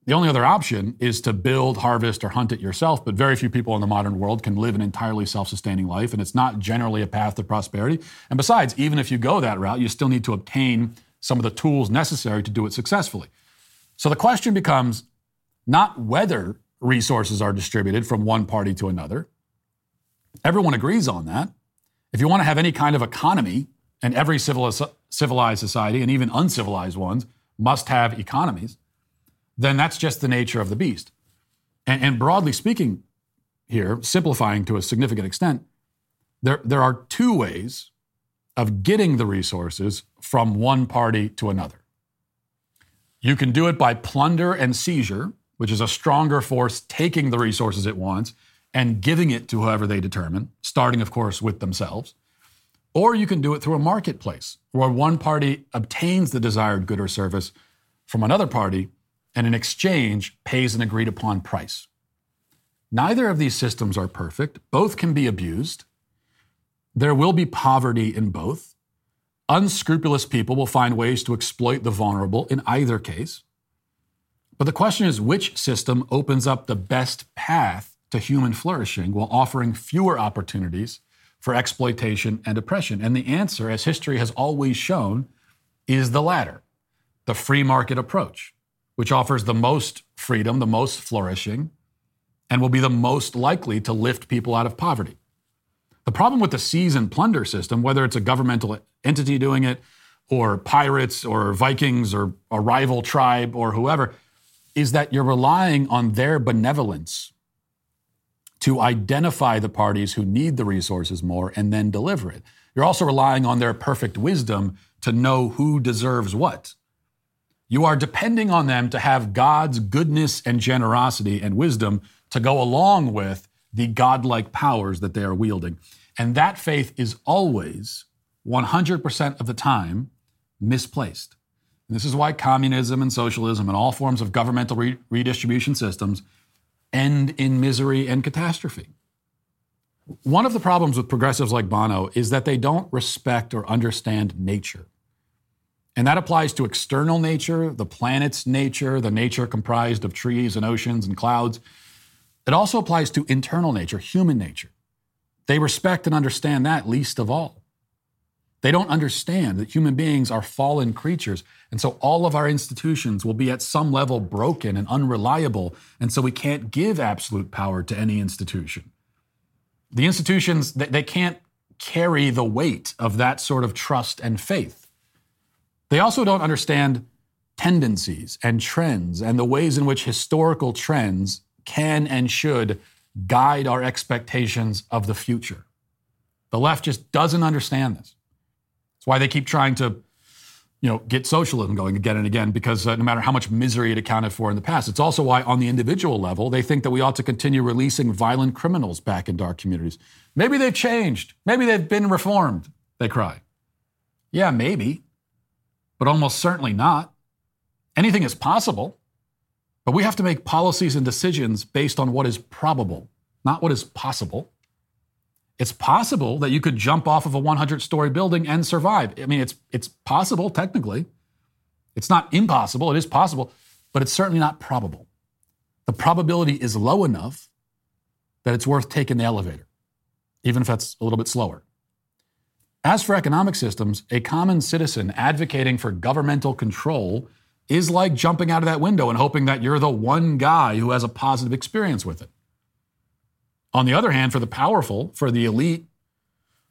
The only other option is to build, harvest, or hunt it yourself, but very few people in the modern world can live an entirely self sustaining life, and it's not generally a path to prosperity. And besides, even if you go that route, you still need to obtain some of the tools necessary to do it successfully. So the question becomes not whether resources are distributed from one party to another. Everyone agrees on that. If you want to have any kind of economy, and every civilized society, and even uncivilized ones, must have economies, then that's just the nature of the beast. And, and broadly speaking, here, simplifying to a significant extent, there, there are two ways of getting the resources from one party to another. You can do it by plunder and seizure, which is a stronger force taking the resources it wants and giving it to whoever they determine, starting, of course, with themselves. Or you can do it through a marketplace where one party obtains the desired good or service from another party and in exchange pays an agreed upon price. Neither of these systems are perfect, both can be abused. There will be poverty in both. Unscrupulous people will find ways to exploit the vulnerable in either case. But the question is which system opens up the best path to human flourishing while offering fewer opportunities for exploitation and oppression? And the answer, as history has always shown, is the latter the free market approach, which offers the most freedom, the most flourishing, and will be the most likely to lift people out of poverty. The problem with the seize and plunder system, whether it's a governmental entity doing it, or pirates, or Vikings, or a rival tribe, or whoever, is that you're relying on their benevolence to identify the parties who need the resources more and then deliver it. You're also relying on their perfect wisdom to know who deserves what. You are depending on them to have God's goodness and generosity and wisdom to go along with the godlike powers that they are wielding. And that faith is always, 100% of the time, misplaced. And this is why communism and socialism and all forms of governmental re- redistribution systems end in misery and catastrophe. One of the problems with progressives like Bono is that they don't respect or understand nature. And that applies to external nature, the planet's nature, the nature comprised of trees and oceans and clouds. It also applies to internal nature, human nature. They respect and understand that least of all. They don't understand that human beings are fallen creatures. And so all of our institutions will be at some level broken and unreliable. And so we can't give absolute power to any institution. The institutions, they can't carry the weight of that sort of trust and faith. They also don't understand tendencies and trends and the ways in which historical trends can and should guide our expectations of the future. The left just doesn't understand this. That's why they keep trying to, you know, get socialism going again and again because uh, no matter how much misery it accounted for in the past, it's also why on the individual level they think that we ought to continue releasing violent criminals back into our communities. Maybe they've changed. Maybe they've been reformed. They cry. Yeah, maybe, but almost certainly not. Anything is possible. But we have to make policies and decisions based on what is probable, not what is possible. It's possible that you could jump off of a 100 story building and survive. I mean, it's, it's possible technically. It's not impossible, it is possible, but it's certainly not probable. The probability is low enough that it's worth taking the elevator, even if that's a little bit slower. As for economic systems, a common citizen advocating for governmental control is like jumping out of that window and hoping that you're the one guy who has a positive experience with it. On the other hand, for the powerful, for the elite,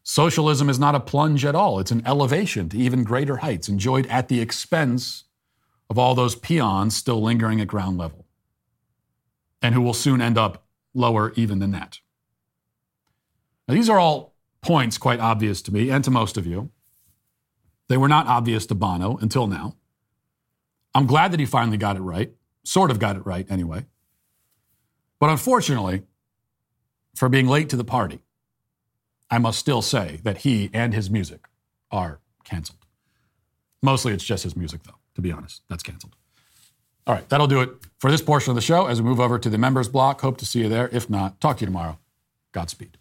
socialism is not a plunge at all. It's an elevation to even greater heights, enjoyed at the expense of all those peons still lingering at ground level, and who will soon end up lower even than that. Now, these are all points quite obvious to me and to most of you. They were not obvious to Bono until now. I'm glad that he finally got it right, sort of got it right anyway. But unfortunately, for being late to the party, I must still say that he and his music are canceled. Mostly it's just his music, though, to be honest. That's canceled. All right, that'll do it for this portion of the show as we move over to the members block. Hope to see you there. If not, talk to you tomorrow. Godspeed.